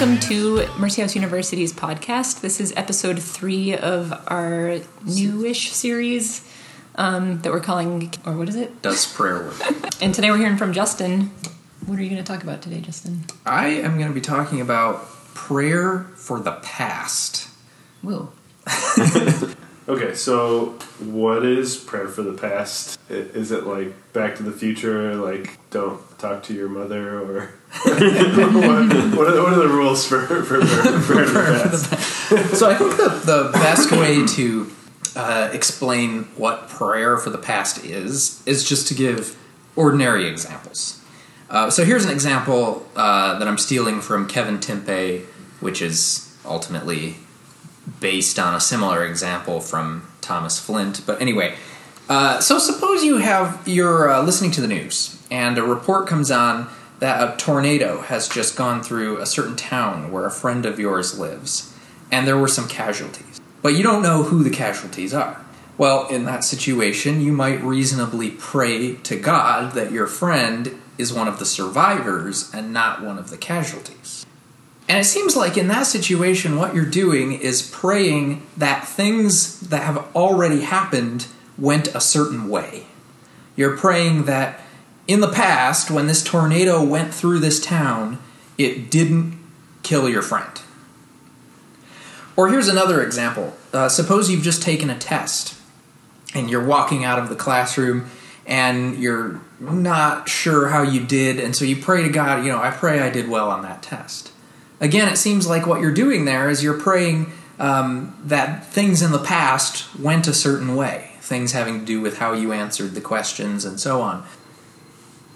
welcome to Mercy House University's podcast. This is episode three of our newish series um, that we're calling, or what is it? Does prayer work? And today we're hearing from Justin. What are you going to talk about today, Justin? I am going to be talking about prayer for the past. Whoa. Okay, so what is prayer for the past? I- Is it like Back to the Future, like don't talk to your mother, or what, what, are, the- what are the rules for, for prayer, prayer for the past? So I think the, the best way to uh, explain what prayer for the past is is just to give ordinary examples. Uh, so here's an example uh, that I'm stealing from Kevin Timpe, which is ultimately based on a similar example from Thomas Flint. But anyway, uh, so suppose you have you're uh, listening to the news and a report comes on that a tornado has just gone through a certain town where a friend of yours lives, and there were some casualties. But you don't know who the casualties are. Well, in that situation, you might reasonably pray to God that your friend is one of the survivors and not one of the casualties. And it seems like in that situation, what you're doing is praying that things that have already happened went a certain way. You're praying that in the past, when this tornado went through this town, it didn't kill your friend. Or here's another example. Uh, suppose you've just taken a test and you're walking out of the classroom and you're not sure how you did, and so you pray to God, you know, I pray I did well on that test. Again, it seems like what you're doing there is you're praying um, that things in the past went a certain way, things having to do with how you answered the questions and so on.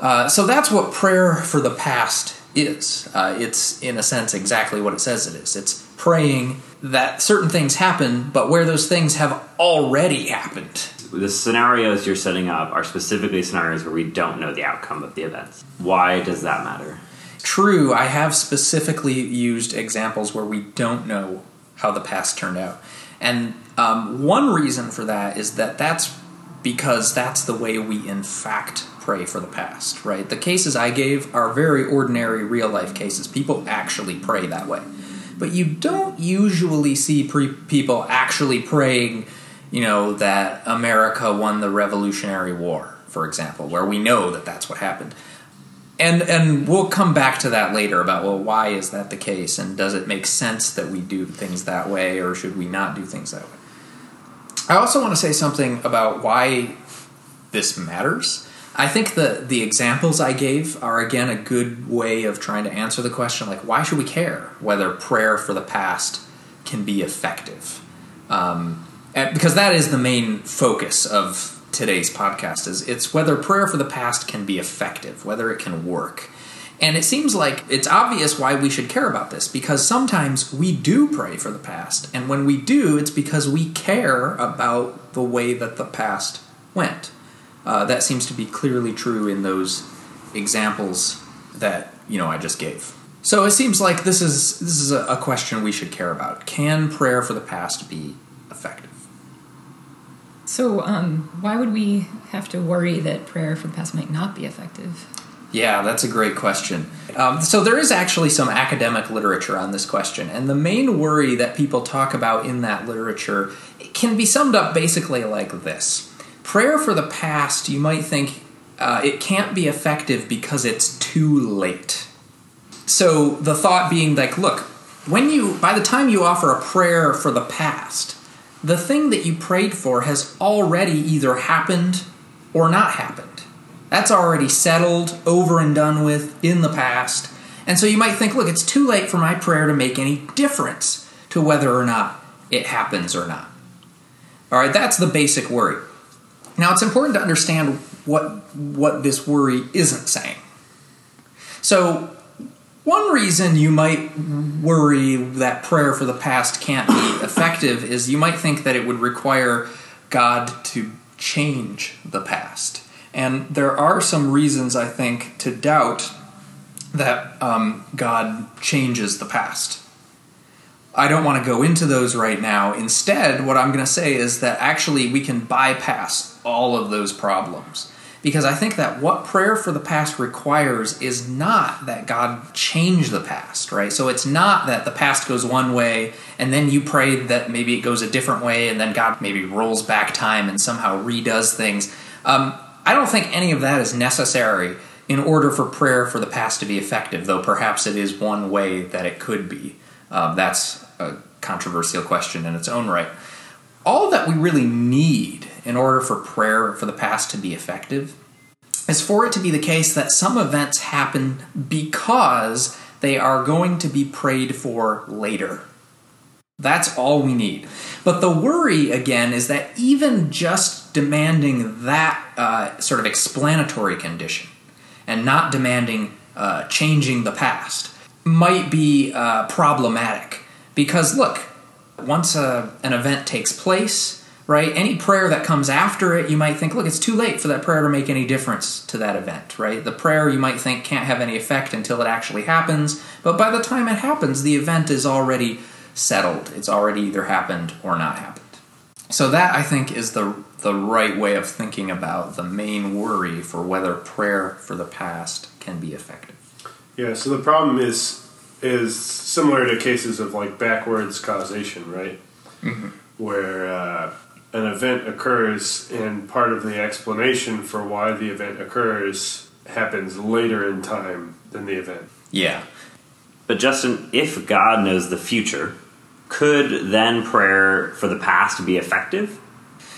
Uh, so that's what prayer for the past is. Uh, it's, in a sense, exactly what it says it is. It's praying that certain things happen, but where those things have already happened. the scenarios you're setting up are specifically scenarios where we don't know the outcome of the events. Why does that matter? True, I have specifically used examples where we don't know how the past turned out. And um, one reason for that is that that's because that's the way we, in fact, pray for the past, right? The cases I gave are very ordinary real life cases. People actually pray that way. But you don't usually see pre- people actually praying, you know, that America won the Revolutionary War, for example, where we know that that's what happened and and we'll come back to that later about well why is that the case and does it make sense that we do things that way or should we not do things that way i also want to say something about why this matters i think the the examples i gave are again a good way of trying to answer the question like why should we care whether prayer for the past can be effective? Um, and- because that is the main focus of today's podcast is it's whether prayer for the past can be effective whether it can work. And it seems like it's obvious why we should care about this because sometimes we do pray for the past and when we do it's because we care about the way that the past went uh, that seems to be clearly true in those examples that you know i just gave so it seems like this is this is a, a question we should care about can prayer for the past be effective So, um, why would we have to worry that prayer for the past might not be effective? Yeah, that's a great question. Um, so, there is actually some academic literature on this question, and the main worry that people talk about in that literature can be summed up basically like this Prayer for the past, you might think uh, it can't be effective because it's too late. So, the thought being like, look, when you, by the time you offer a prayer for the past, the thing that you prayed for has already either happened or not happened. That's already settled, over and done with in the past. And so you might think, look, it's too late for my prayer to make any difference to whether or not it happens or not. All right, that's the basic worry. Now, it's important to understand what what this worry isn't saying. So, one reason you might worry that prayer for the past can't be effective is you might think that it would require God to change the past. And there are some reasons, I think, to doubt that um, God changes the past. I don't want to go into those right now. Instead, what I'm going to say is that actually we can bypass all of those problems. because I think that what prayer for the past requires is not that God change the past, right? So it's not that the past goes one way and then you pray that maybe it goes a different way and then God maybe rolls back time and somehow redoes things. Um, I don't think any of that is necessary in order for prayer for the past to be effective, though perhaps it is one way that it could be. Um, that's a controversial question in its own right. All that we really need in order for prayer for the past to be effective is for it to be the case that some events happen because they are going to be prayed for later. That's all we need. But the worry, again, is that even just demanding that uh, sort of explanatory condition and not demanding uh, changing the past might be uh, problematic. Because, look, once a, uh, an event takes place, right, any prayer that comes after it, you might think, look, it's too late for that prayer to make any difference to that event, right? The prayer you might think can't have any effect until it actually happens, but by the time it happens, the event is already settled. It's already either happened or not happened. So that I think is the the right way of thinking about the main worry for whether prayer for the past can be effective. Yeah, so the problem is is similar to cases of like backwards causation, right? Mm-hmm. Where uh, an event occurs and part of the explanation for why the event occurs happens later in time than the event. Yeah. But Justin, if God knows the future, could then prayer for the past be effective?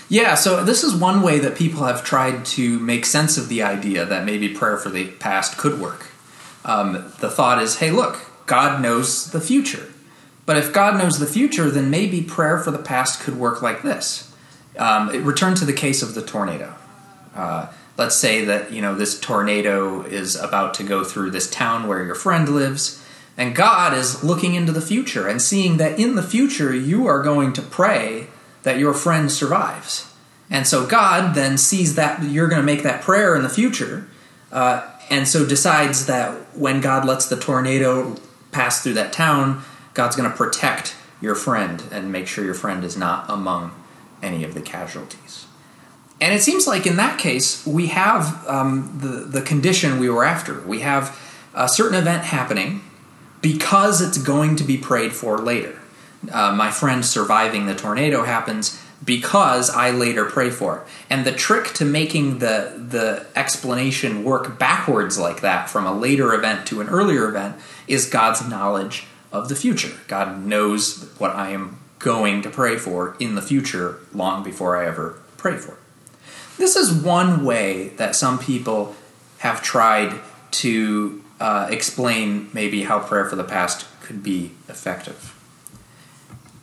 Yeah, so this is one way that people have tried to make sense of the idea that maybe prayer for the past could work. Um, the thought is hey, look, God knows the future. But if God knows the future, then maybe prayer for the past could work like this. Um, return to the case of the tornado. Uh, let's say that you know this tornado is about to go through this town where your friend lives and God is looking into the future and seeing that in the future you are going to pray that your friend survives. And so God then sees that you're going to make that prayer in the future, uh, and so decides that when God lets the tornado pass through that town, God's going to protect your friend and make sure your friend is not among any of the casualties. And it seems like in that case, we have um, the, the condition we were after. We have a certain event happening because it's going to be prayed for later. Uh, my friend surviving the tornado happens because I later pray for it. And the trick to making the the explanation work backwards like that from a later event to an earlier event is God's knowledge of the future. God knows what I am going to pray for in the future long before I ever pray for. This is one way that some people have tried to uh, explain maybe how prayer for the past could be effective.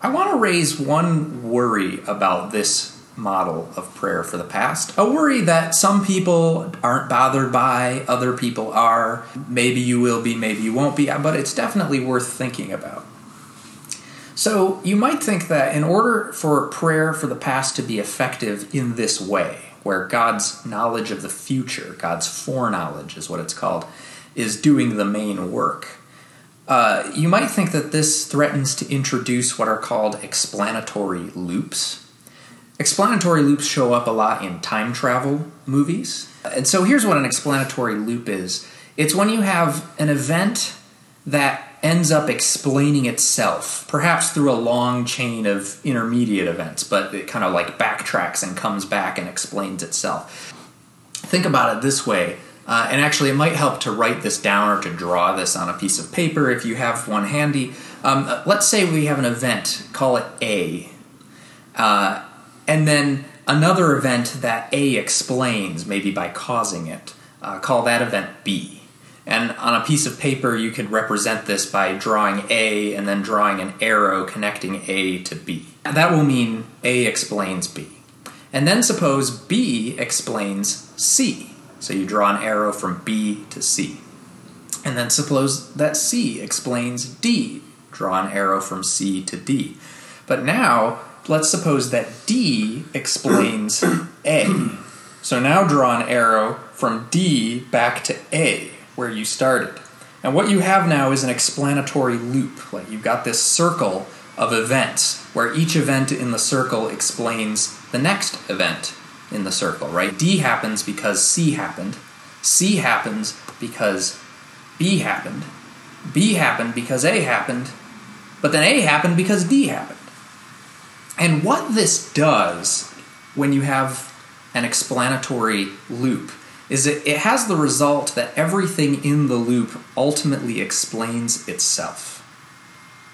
I want to raise one worry about this model of prayer for the past. A worry that some people aren't bothered by, other people are. Maybe you will be, maybe you won't be, but it's definitely worth thinking about. So, you might think that in order for prayer for the past to be effective in this way, where God's knowledge of the future, God's foreknowledge is what it's called, is doing the main work. Uh, you might think that this threatens to introduce what are called explanatory loops. Explanatory loops show up a lot in time travel movies. And so here's what an explanatory loop is it's when you have an event that ends up explaining itself, perhaps through a long chain of intermediate events, but it kind of like backtracks and comes back and explains itself. Think about it this way uh, and actually, it might help to write this down or to draw this on a piece of paper if you have one handy. Um, let's say we have an event, call it A, uh, and then another event that A explains, maybe by causing it. Uh, call that event B. And on a piece of paper, you could represent this by drawing A and then drawing an arrow connecting A to B. That will mean A explains B. And then suppose B explains C. So you draw an arrow from B to C. And then suppose that C explains D. Draw an arrow from C to D. But now, let's suppose that D explains A. So now draw an arrow from D back to A, where you started. And what you have now is an explanatory loop. Like you've got this circle of events, where each event in the circle explains the next event in the circle, right? D happens because C happened. C happens because B happened. B happened because A happened. But then A happened because D happened. And what this does when you have an explanatory loop is it, it has the result that everything in the loop ultimately explains itself.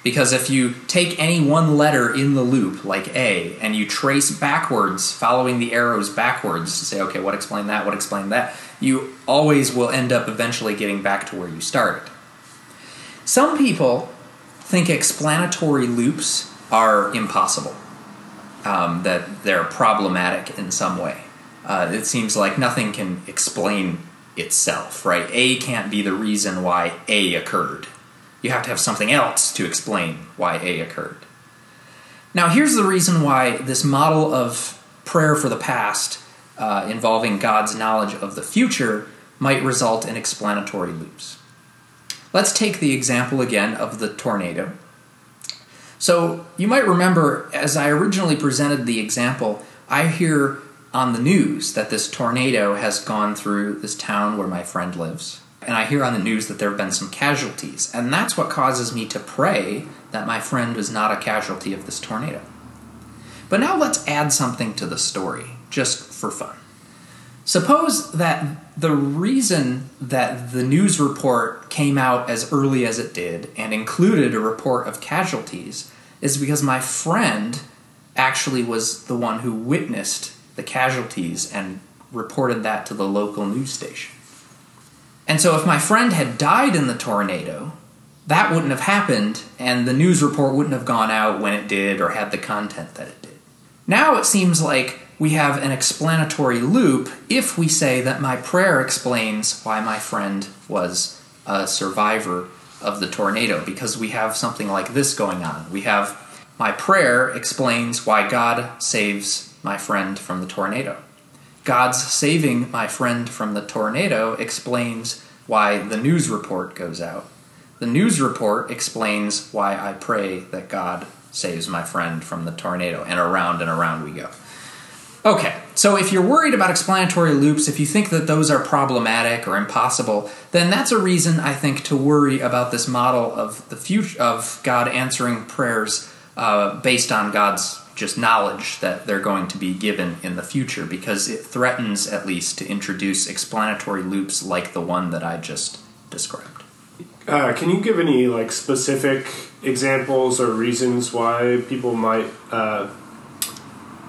Because if you take any one letter in the loop, like A, and you trace backwards, following the arrows backwards to say, okay, what explained that, what explained that, you always will end up eventually getting back to where you started. Some people think explanatory loops are impossible, um, that they're problematic in some way. Uh, it seems like nothing can explain itself, right? A can't be the reason why A occurred. You have to have something else to explain why A occurred. Now, here's the reason why this model of prayer for the past uh, involving God's knowledge of the future might result in explanatory loops. Let's take the example again of the tornado. So, you might remember as I originally presented the example, I hear on the news that this tornado has gone through this town where my friend lives. And I hear on the news that there have been some casualties. And that's what causes me to pray that my friend was not a casualty of this tornado. But now let's add something to the story, just for fun. Suppose that the reason that the news report came out as early as it did and included a report of casualties is because my friend actually was the one who witnessed the casualties and reported that to the local news station. And so if my friend had died in the tornado, that wouldn't have happened and the news report wouldn't have gone out when it did or had the content that it did. Now it seems like we have an explanatory loop if we say that my prayer explains why my friend was a survivor of the tornado, because we have something like this going on. We have my prayer explains why God saves my friend from the tornado. God's saving my friend from the tornado explains why the news report goes out. The news report explains why I pray that God saves my friend from the tornado, and around and around we go. Okay, so if you're worried about explanatory loops, if you think that those are problematic or impossible, then that's a reason I think to worry about this model of the future of God answering prayers uh, based on God's just knowledge that they're going to be given in the future, because it threatens at least to introduce explanatory loops like the one that I just described. Uh, can you give any like specific examples or reasons why people might uh,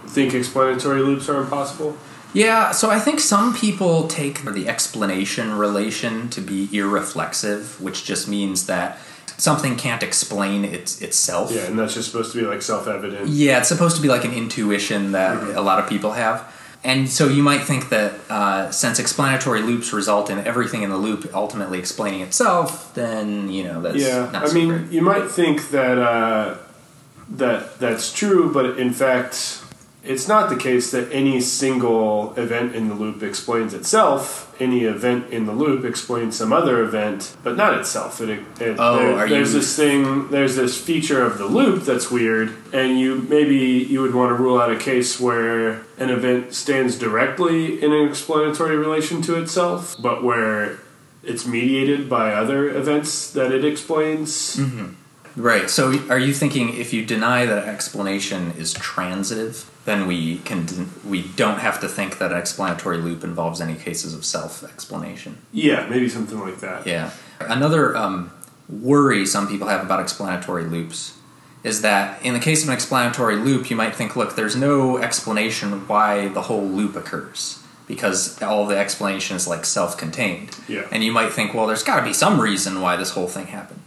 think explanatory loops are impossible? Yeah, so I think some people take the explanation relation to be irreflexive, which just means that something can't explain its itself. Yeah, and that's just supposed to be like self-evident. Yeah, it's supposed to be like an intuition that Mhm. a lot of people have. And so you might think that uh, since explanatory loops result in everything in the loop ultimately explaining itself, then you know that's yeah, I so mean, great. you might think that uh, that that's true, but in fact, it's not the case that any single event in the loop explains itself. Any event in the loop explains some other event, but not itself. It, it, Oh, there- are there's you- this thing. There's this feature of the loop that's weird, and you maybe you would want to rule out a case where an event stands directly in an explanatory relation to itself, but where it's mediated by other events that it explains. Mm-hmm. Right. So are you thinking if you deny that explanation is transitive, then we can we don't have to think that an explanatory loop involves any cases of self-explanation? Yeah, maybe something like that. Yeah. Another um, worry some people have about explanatory loops is that in the case of an explanatory loop, you might think, look, there's no explanation why the whole loop occurs because all the explanation is like self-contained. Yeah. And you might think, well, there's got to be some reason why this whole thing happened.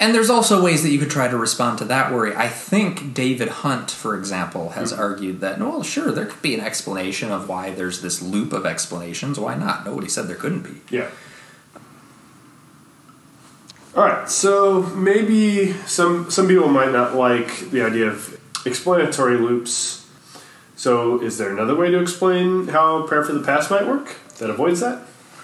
And there's also ways that you could try to respond to that worry. I think David Hunt, for example, has argued that, well, sure, there could be an explanation of why there's this loop of explanations. Why not? Nobody said there couldn't be. Yeah. All right, so maybe some some people might not like the idea of explanatory loops. So, is there another way to explain how prayer for the past might work that avoids that?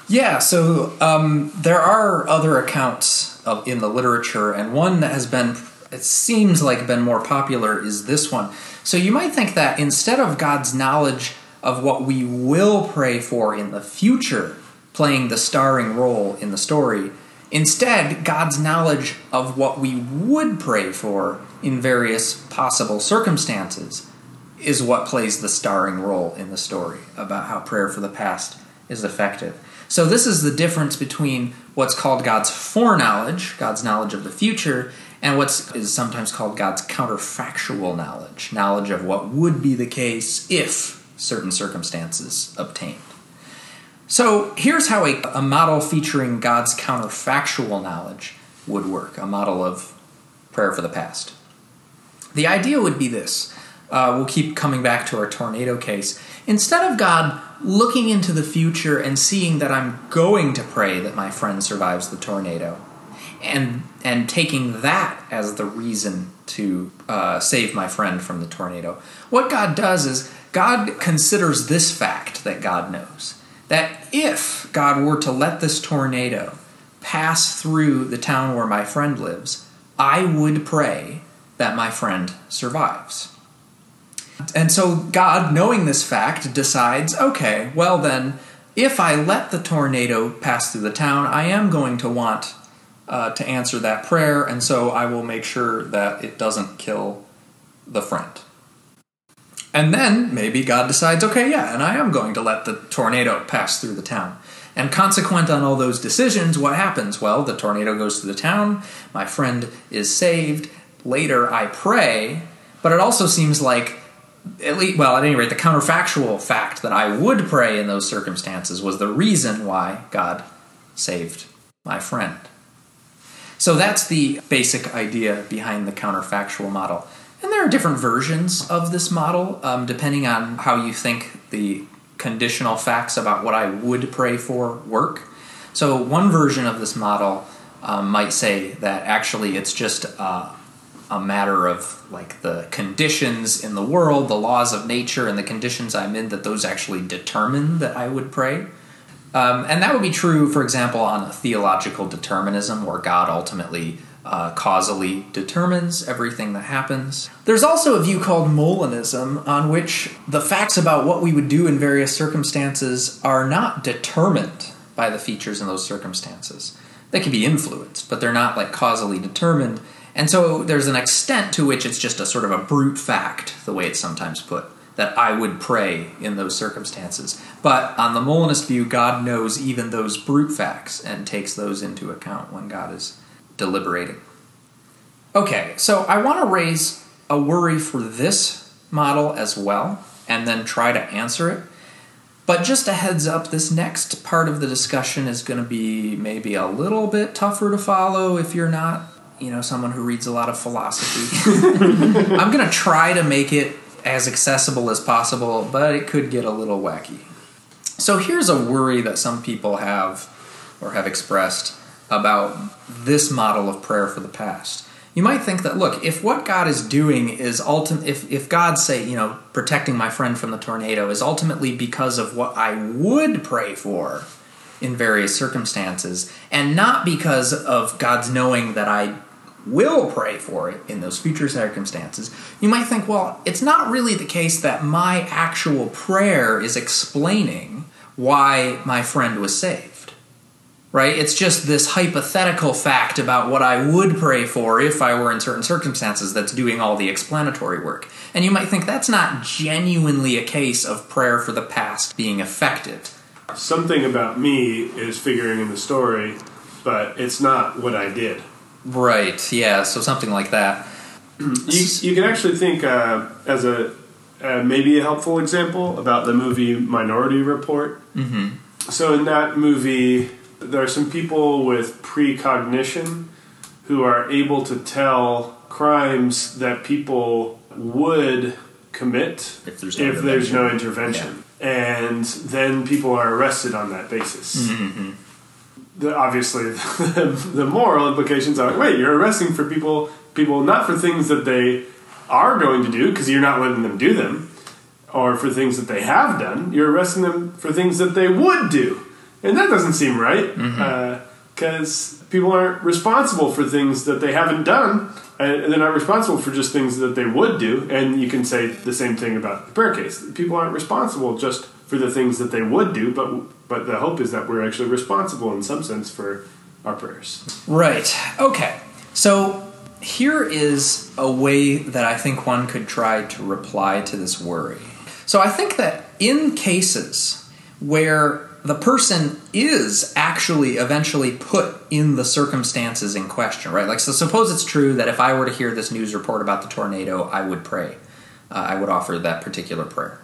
Yeah, so um, there are other accounts of, in the literature, and one that has been, it seems like, been more popular is this one. So you might think that instead of God's knowledge of what we will pray for in the future playing the starring role in the story. Instead, God's knowledge of what we would pray for in various possible circumstances is what plays the starring role in the story about how prayer for the past is effective. So, this is the difference between what's called God's foreknowledge, God's knowledge of the future, and what is sometimes called God's counterfactual knowledge, knowledge of what would be the case if certain circumstances obtained. So, here's how a, a model featuring God's counterfactual knowledge would work a model of prayer for the past. The idea would be this uh, we'll keep coming back to our tornado case. Instead of God looking into the future and seeing that I'm going to pray that my friend survives the tornado, and and taking that as the reason to uh, save my friend from the tornado, what God does is God considers this fact that God knows. That if God were to let this tornado pass through the town where my friend lives, I would pray that my friend survives. And so God, knowing this fact, decides okay, well then, if I let the tornado pass through the town, I am going to want uh, to answer that prayer, and so I will make sure that it doesn't kill the friend. And then maybe God decides, okay, yeah, and I am going to let the tornado pass through the town. And consequent on all those decisions, what happens? Well, the tornado goes through the town, my friend is saved. Later, I pray, but it also seems like at least, well, at any rate, the counterfactual fact that I would pray in those circumstances was the reason why God saved my friend. So that's the basic idea behind the counterfactual model. And there are different versions of this model, um, depending on how you think the conditional facts about what I would pray for work. So, one version of this model um, might say that actually it's just uh, a matter of like the conditions in the world, the laws of nature, and the conditions I'm in, that those actually determine that I would pray. Um, and that would be true, for example, on a theological determinism where God ultimately uh, causally determines everything that happens. There's also a view called Molinism, on which the facts about what we would do in various circumstances are not determined by the features in those circumstances. They can be influenced, but they're not like causally determined. And so there's an extent to which it's just a sort of a brute fact, the way it's sometimes put, that I would pray in those circumstances. But on the Molinist view, God knows even those brute facts and takes those into account when God is deliberating. Okay, so I want to raise a worry for this model as well, and then try to answer it. But just a heads up, this next part of the discussion is going to be maybe a little bit tougher to follow if you're not you know someone who reads a lot of philosophy. I'm gonna try to make it as accessible as possible, but it could get a little wacky. So here's a worry that some people have or have expressed about this model of prayer for the past. You might think that look, if what God is doing is ultimate if if God say, you know, protecting my friend from the tornado is ultimately because of what I would pray for in various circumstances and not because of God's knowing that I will pray for it in those future circumstances, you might think, well, it's not really the case that my actual prayer is explaining why my friend was saved. Right? It's just this hypothetical fact about what I would pray for if I were in certain circumstances that's doing all the explanatory work. And you might think that's not genuinely a case of prayer for the past being effective. Something about me is figuring in the story, but it's not what I did. Right. Yeah. So something like that. you, you can actually think uh, as a uh, maybe a helpful example about the movie Minority Report. Mm-hmm. So in that movie, there are some people with precognition who are able to tell crimes that people would commit if there's no if there's no intervention, yeah. and then people are arrested on that basis. Mm-hmm the, obviously the, the moral implications are like, wait you're arresting for people people not for things that they are going to do because you're not letting them do them or for things that they have done you're arresting them for things that they would do and that doesn't seem right because mm-hmm. uh, people aren't responsible for things that they haven't done and they're not responsible for just things that they would do. And you can say the same thing about the prayer case. People aren't responsible just for the things that they would do, but but the hope is that we're actually responsible in some sense for our prayers. Right. Okay. So here is a way that I think one could try to reply to this worry. So I think that in cases where the person is actually eventually put in the circumstances in question, right? Like, so suppose it's true that if I were to hear this news report about the tornado, I would pray. Uh, I would offer that particular prayer.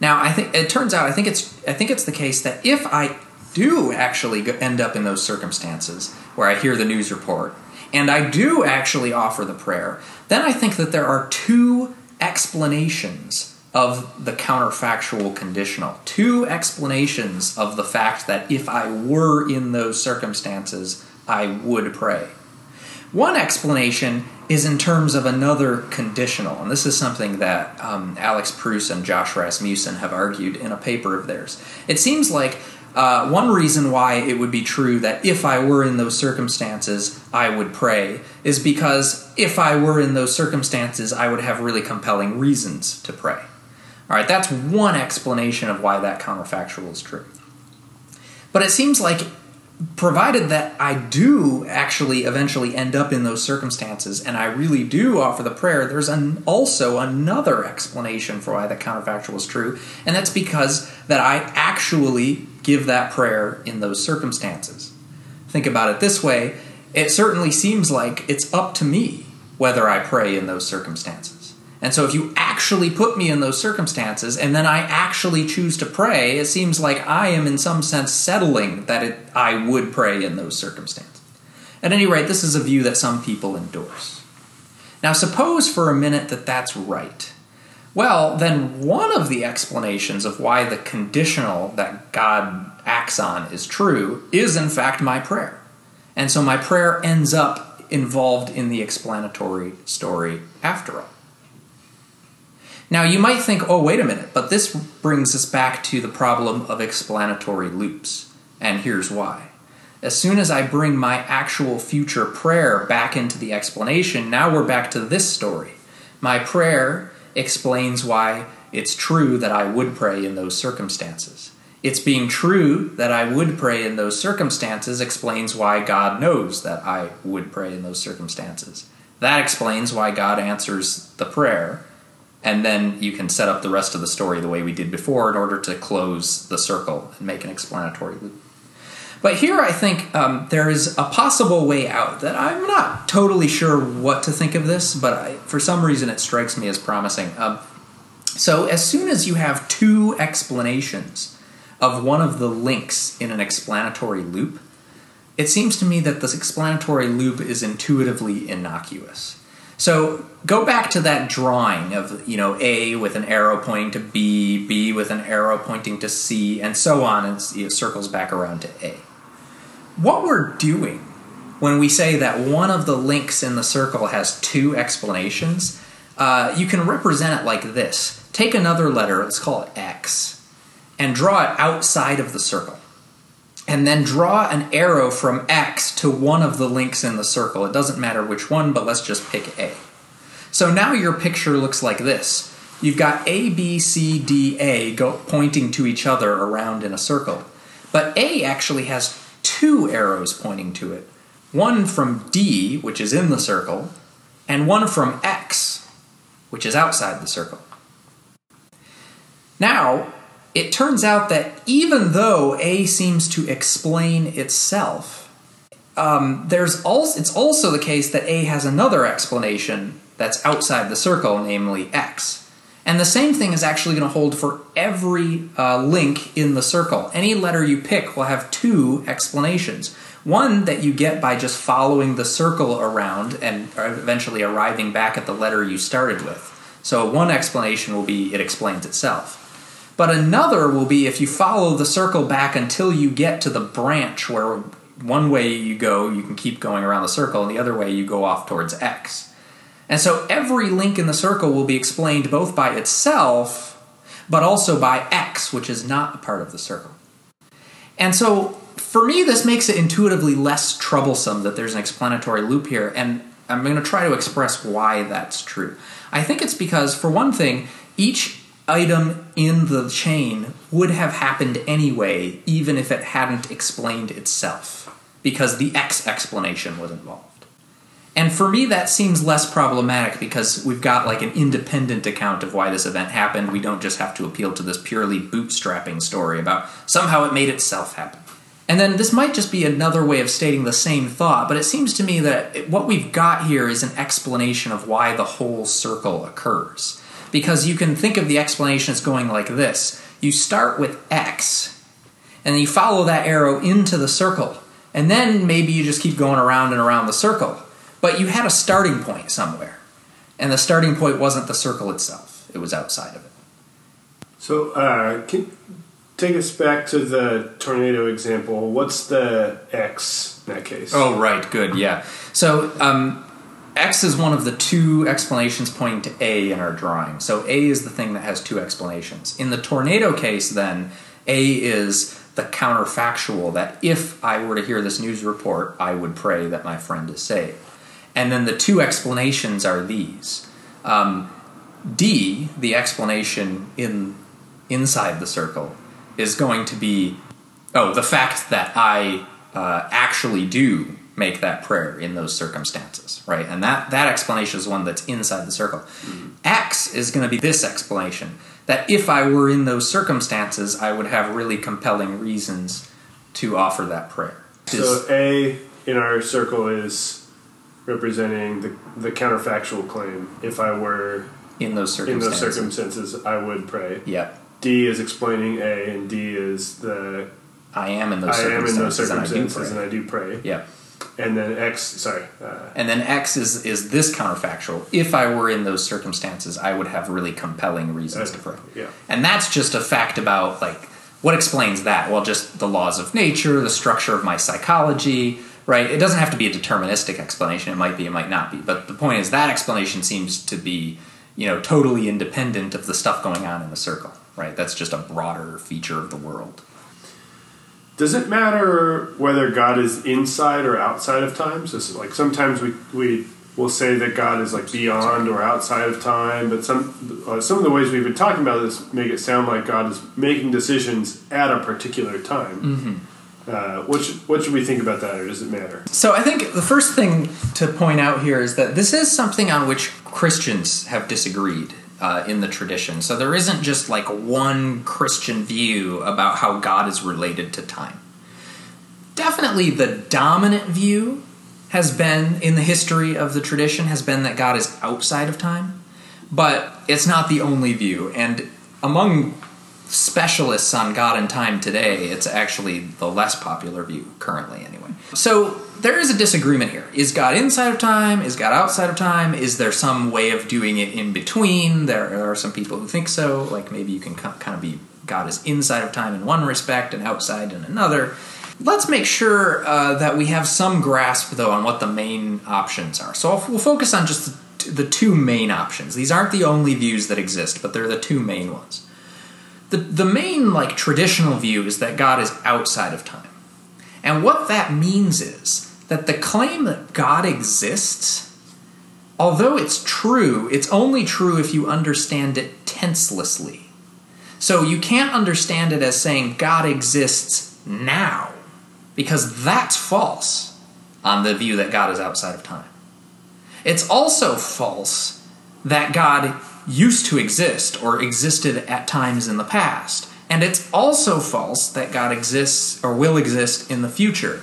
Now, I think it turns out I think it's I think it's the case that if I do actually end up in those circumstances where I hear the news report and I do actually offer the prayer, then I think that there are two explanations of the counterfactual conditional. Two explanations of the fact that if I were in those circumstances, I would pray. One explanation is in terms of another conditional, and this is something that um, Alex Pruss and Josh Rasmussen have argued in a paper of theirs. It seems like uh, one reason why it would be true that if I were in those circumstances, I would pray is because if I were in those circumstances, I would have really compelling reasons to pray. All right, that's one explanation of why that counterfactual is true. But it seems like, provided that I do actually eventually end up in those circumstances and I really do offer the prayer, there's an, also another explanation for why the counterfactual is true, and that's because that I actually give that prayer in those circumstances. Think about it this way it certainly seems like it's up to me whether I pray in those circumstances. And so if you actually put me in those circumstances and then I actually choose to pray, it seems like I am in some sense settling that it, I would pray in those circumstances. At any rate, this is a view that some people endorse. Now, suppose for a minute that that's right. Well, then one of the explanations of why the conditional that God acts on is true is in fact my prayer. And so my prayer ends up involved in the explanatory story after all. Now, you might think, oh, wait a minute, but this brings us back to the problem of explanatory loops. And here's why. As soon as I bring my actual future prayer back into the explanation, now we're back to this story. My prayer explains why it's true that I would pray in those circumstances. It's being true that I would pray in those circumstances explains why God knows that I would pray in those circumstances. That explains why God answers the prayer and then you can set up the rest of the story the way we did before in order to close the circle and make an explanatory loop. But here I think um, there is a possible way out that I'm not totally sure what to think of this, but I, for some reason it strikes me as promising. Um, so, as soon as you have two explanations of one of the links in an explanatory loop, it seems to me that this explanatory loop is intuitively innocuous. So go back to that drawing of you know A with an arrow pointing to B, B with an arrow pointing to C, and so on, and it circles back around to A. What we're doing when we say that one of the links in the circle has two explanations, uh, you can represent it like this. Take another letter, let's call it X, and draw it outside of the circle and then draw an arrow from X to one of the links in the circle. It doesn't matter which one, but let's just pick A. So now your picture looks like this. You've got A, B, C, D, A go, pointing to each other around in a circle. But A actually has two arrows pointing to it one from D, which is in the circle, and one from X, which is outside the circle. Now, it turns out that even though A seems to explain itself, um, there's also it's also the case that A has another explanation that's outside the circle, namely X. And the same thing is actually going to hold for every uh, link in the circle. Any letter you pick will have two explanations. One that you get by just following the circle around and eventually arriving back at the letter you started with. So, one explanation will be it explains itself. But another will be if you follow the circle back until you get to the branch where one way you go, you can keep going around the circle, and the other way you go off towards X. And so every link in the circle will be explained both by itself, but also by X, which is not a part of the circle. And so for me, this makes it intuitively less troublesome that there's an explanatory loop here. And I'm going to try to express why that's true. I think it's because, for one thing, each item in the chain would have happened anyway, even if it hadn't explained itself, because the X explanation was involved. And for me, that seems less problematic because we've got like an independent account of why this event happened. We don't just have to appeal to this purely bootstrapping story about somehow it made itself happen. And then this might just be another way of stating the same thought, but it seems to me that what we've got here is an explanation of why the whole circle occurs. Because you can think of the explanation as going like this you start with X, and then you follow that arrow into the circle, and then maybe you just keep going around and around the circle. But you had a starting point somewhere, and the starting point wasn't the circle itself, it was outside of it. So, uh, can take us back to the tornado example. What's the X in that case? Oh, right, good, yeah. So, um, X is one of the two explanations pointing to A in our drawing. So, A is the thing that has two explanations. In the tornado case, then, A is the counterfactual that if I were to hear this news report, I would pray that my friend is saved. And then the two explanations are these. Um, D, the explanation in inside the circle, is going to be oh the fact that I uh, actually do make that prayer in those circumstances, right? And that that explanation is one that's inside the circle. Mm-hmm. X is going to be this explanation that if I were in those circumstances, I would have really compelling reasons to offer that prayer. So A in our circle is representing the, the counterfactual claim. If I were in those circumstances, in circumstances, those circumstances, I would pray. yeah, D is explaining A, and D is the I am in those I am in those circumstances, circumstances, and and I I do do pray. pray. And then X, sorry, uh, And then X is is this counterfactual. If I were in those circumstances, I would have really compelling reasons to pray. yeah. And that's just a fact about like what explains that? Well, just the laws of nature, the structure of my psychology, right? It doesn't have to be a deterministic explanation. It might be, it might not be. But the point is that explanation seems to be, you know, totally independent of the stuff going on in the circle, right? That's just a broader feature of the world. Does it matter whether God is inside or outside of time? So, like sometimes we we will say that God is like beyond or outside of time, but some uh, some of the ways we've been talking about this make it sound like God is making decisions at a particular time. Mm-hmm. Uh, what should, what should we think about that, or does it matter? So I think the first thing to point out here is that this is something on which Christians have disagreed uh, in the tradition. So there isn't just like one Christian view about how God is related to time. Definitely the dominant view has been in the history of the tradition has been that God is outside of time, but it's not the only view. And among specialists on God and time today, it's actually the less popular view currently, anyway. So there is a disagreement here. Is God inside of time? Is God outside of time? Is there some way of doing it in between? There are some people who think so, like maybe you can kind of be God is inside of time in one respect and outside in another. Let's make sure uh, that we have some grasp, though, on what the main options are. So we'll focus on just the, the two main options. These aren't the only views that exist, but they're the two main ones the, the main like traditional view is that God is outside of time. And what that means is that the claim that God exists, although it's true, it's only true if you understand it tenselessly. So you can't understand it as saying God exists now, because that's false on the view that God is outside of time. It's also false that God used to exist or existed at times in the past. And it's also false that God exists or will exist in the future.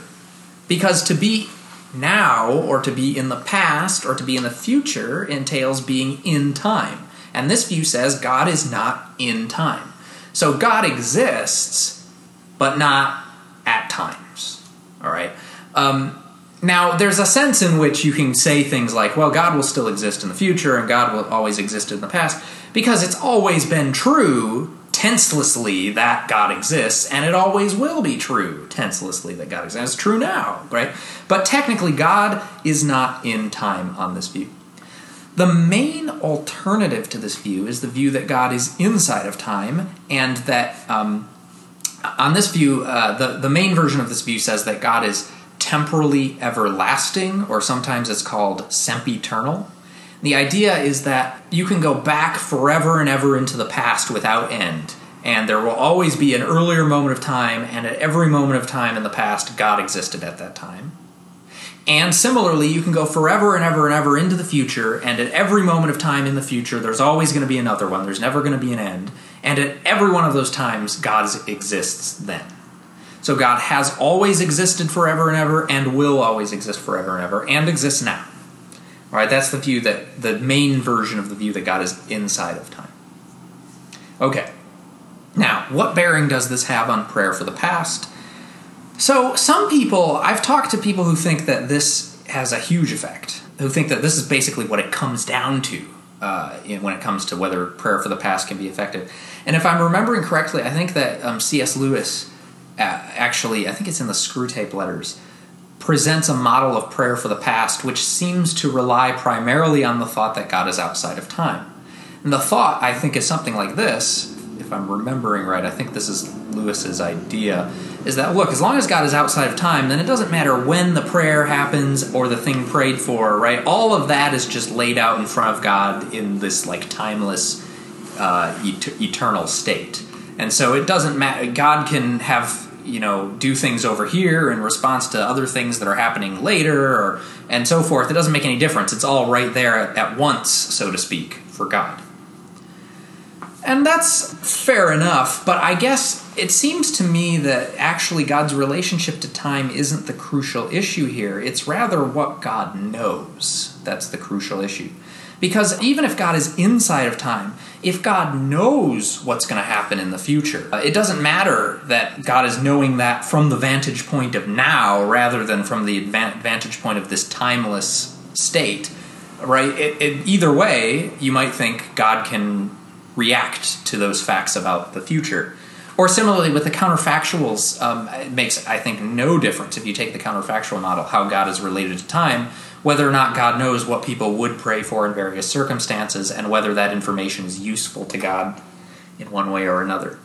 Because to be now or to be in the past or to be in the future entails being in time. And this view says God is not in time. So God exists, but not at times. All right? Um, now, there's a sense in which you can say things like, well, God will still exist in the future and God will always exist in the past, because it's always been true tenselessly that God exists, and it always will be true tenselessly that God exists. It's true now, right? But technically, God is not in time on this view. The main alternative to this view is the view that God is inside of time, and that um, on this view, uh, the, the main version of this view says that God is temporally everlasting, or sometimes it's called sempiternal. The idea is that you can go back forever and ever into the past without end, and there will always be an earlier moment of time, and at every moment of time in the past, God existed at that time. And similarly, you can go forever and ever and ever into the future, and at every moment of time in the future, there's always going to be another one. There's never going to be an end. And at every one of those times, God exists then. So God has always existed forever and ever, and will always exist forever and ever, and exists now. All right, that's the view that the main version of the view that God is inside of time. Okay. Now, what bearing does this have on prayer for the past? So, some people, I've talked to people who think that this has a huge effect, who think that this is basically what it comes down to uh, when it comes to whether prayer for the past can be effective. And if I'm remembering correctly, I think that um, C.S. Lewis uh, actually, I think it's in the Screwtape Letters, presents a model of prayer for the past which seems to rely primarily on the thought that God is outside of time. And the thought, I think, is something like this. If I'm remembering right, I think this is Lewis's idea is that look, as long as God is outside of time, then it doesn't matter when the prayer happens or the thing prayed for, right? All of that is just laid out in front of God in this like timeless, uh, et- eternal state. And so it doesn't matter. God can have you know do things over here in response to other things that are happening later, or and so forth. It doesn't make any difference. It's all right there at, at once, so to speak, for God. And that's fair enough, but I guess it seems to me that actually God's relationship to time isn't the crucial issue here. It's rather what God knows that's the crucial issue. Because even if God is inside of time, if God knows what's going to happen in the future, uh, it doesn't matter that God is knowing that from the vantage point of now rather than from the vantage point of this timeless state, right? It, it, either way, you might think God can react to those facts about the future. Or similarly with the counterfactuals, um, it makes, I think, no difference if you take the counterfactual model, how God is related to time, whether or not God knows what people would pray for in various circumstances, and whether that information is useful to God in one way or another.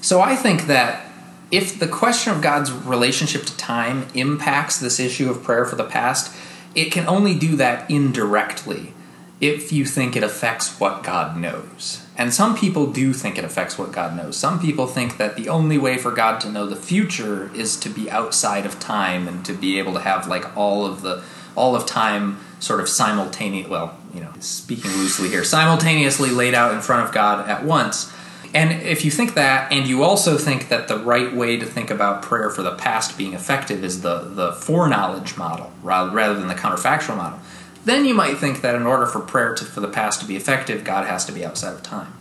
So I think that if the question of God's relationship to time impacts this issue of prayer for the past, it can only do that indirectly if you think it affects what God knows. And some people do think it affects what God knows. Some people think that the only way for God to know the future is to be outside of time and to be able to have like all of the all of time sort of simultaneous well, you know, speaking loosely here, simultaneously laid out in front of God at once. And if you think that, and you also think that the right way to think about prayer for the past being effective is the, the foreknowledge model rather, rather than the counterfactual model, then you might think that in order for prayer to, for the past to be effective, God has to be outside of time.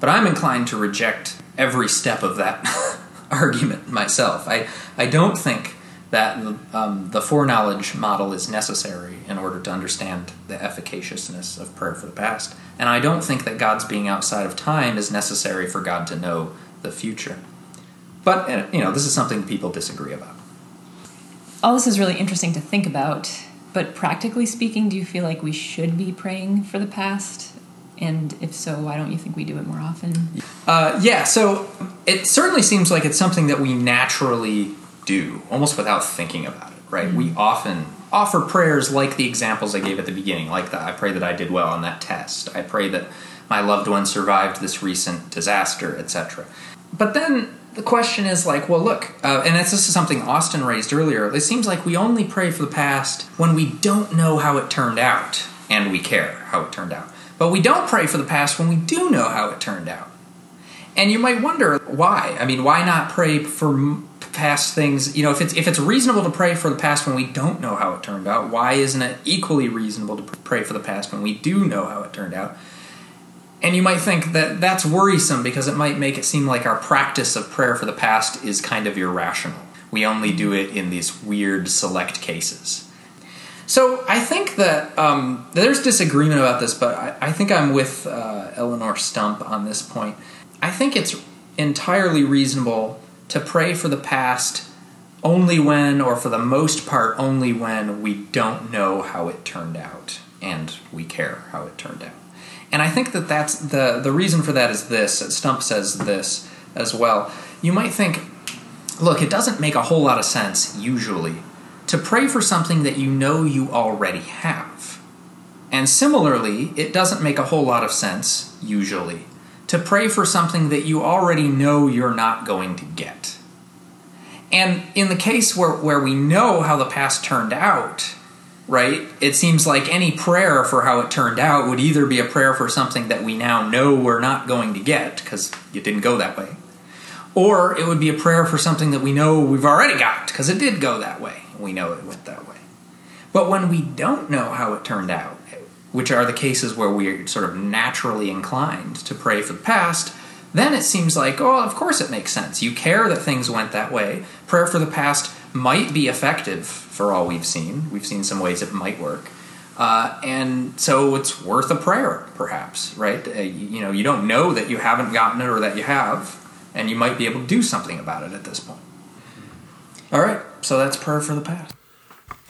But I'm inclined to reject every step of that argument myself. I, I don't think that um, the foreknowledge model is necessary in order to understand the efficaciousness of prayer for the past. And I don't think that God's being outside of time is necessary for God to know the future. But, uh, you know, this is something people disagree about. All this is really interesting to think about but practically speaking, do you feel like we should be praying for the past? And if so, why don't you think we do it more often? Uh, yeah, so it certainly seems like it's something that we naturally do, almost without thinking about it, right? Mm-hmm. We often offer prayers like the examples I gave at the beginning, like the, I pray that I did well on that test. I pray that my loved one survived this recent disaster, etc. But then the question is like, well, look, uh, and this is something Austin raised earlier. It seems like we only pray for the past when we don't know how it turned out and we care how it turned out. But we don't pray for the past when we do know how it turned out. And you might wonder why. I mean, why not pray for past things? You know, if it's if it's reasonable to pray for the past when we don't know how it turned out, why isn't it equally reasonable to pray for the past when we do know how it turned out? And you might think that that's worrisome because it might make it seem like our practice of prayer for the past is kind of irrational. We only do it in these weird select cases. So I think that um, there's disagreement about this, but I, I think I'm with uh, Eleonore Stump on this point. I think it's entirely reasonable to pray for the past only when, or for the most part, only when we don't know how it turned out and we care how it turned out. And I think that that's the the reason for that is this. Stump says this as well. You might think, look, it doesn't make a whole lot of sense usually to pray for something that you know you already have. And similarly, it doesn't make a whole lot of sense, usually, to pray for something that you already know you're not going to get. And in the case where, where we know how the past turned out, right, it seems like any prayer for how it turned out would either be a prayer for something that we now know we're not going to get because it didn't go that way, or it would be a prayer for something that we know we've already got because it did go that way. We know it went that way. But when we don't know how it turned out, which are the cases where we're sort of naturally inclined to pray for the past, then it seems like, oh, of course it makes sense. You care that things went that way. Prayer for the past might be effective for all we've seen. We've seen some ways it might work. Uh, and so it's worth a prayer, perhaps, right? Uh, you, you know, you don't know that you haven't gotten it or that you have, and you might be able to do something about it at this point. All right, so that's prayer for the past.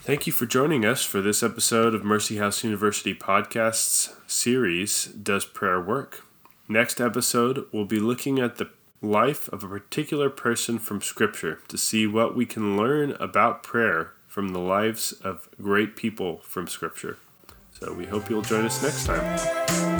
Thank you for joining us for this episode of Mercy House University Podcast's series, Does Prayer Work? Next episode, we'll be looking at the life of a particular person from Scripture to see what we can learn about prayer from the lives of great people from Scripture. So we hope you'll join us next time.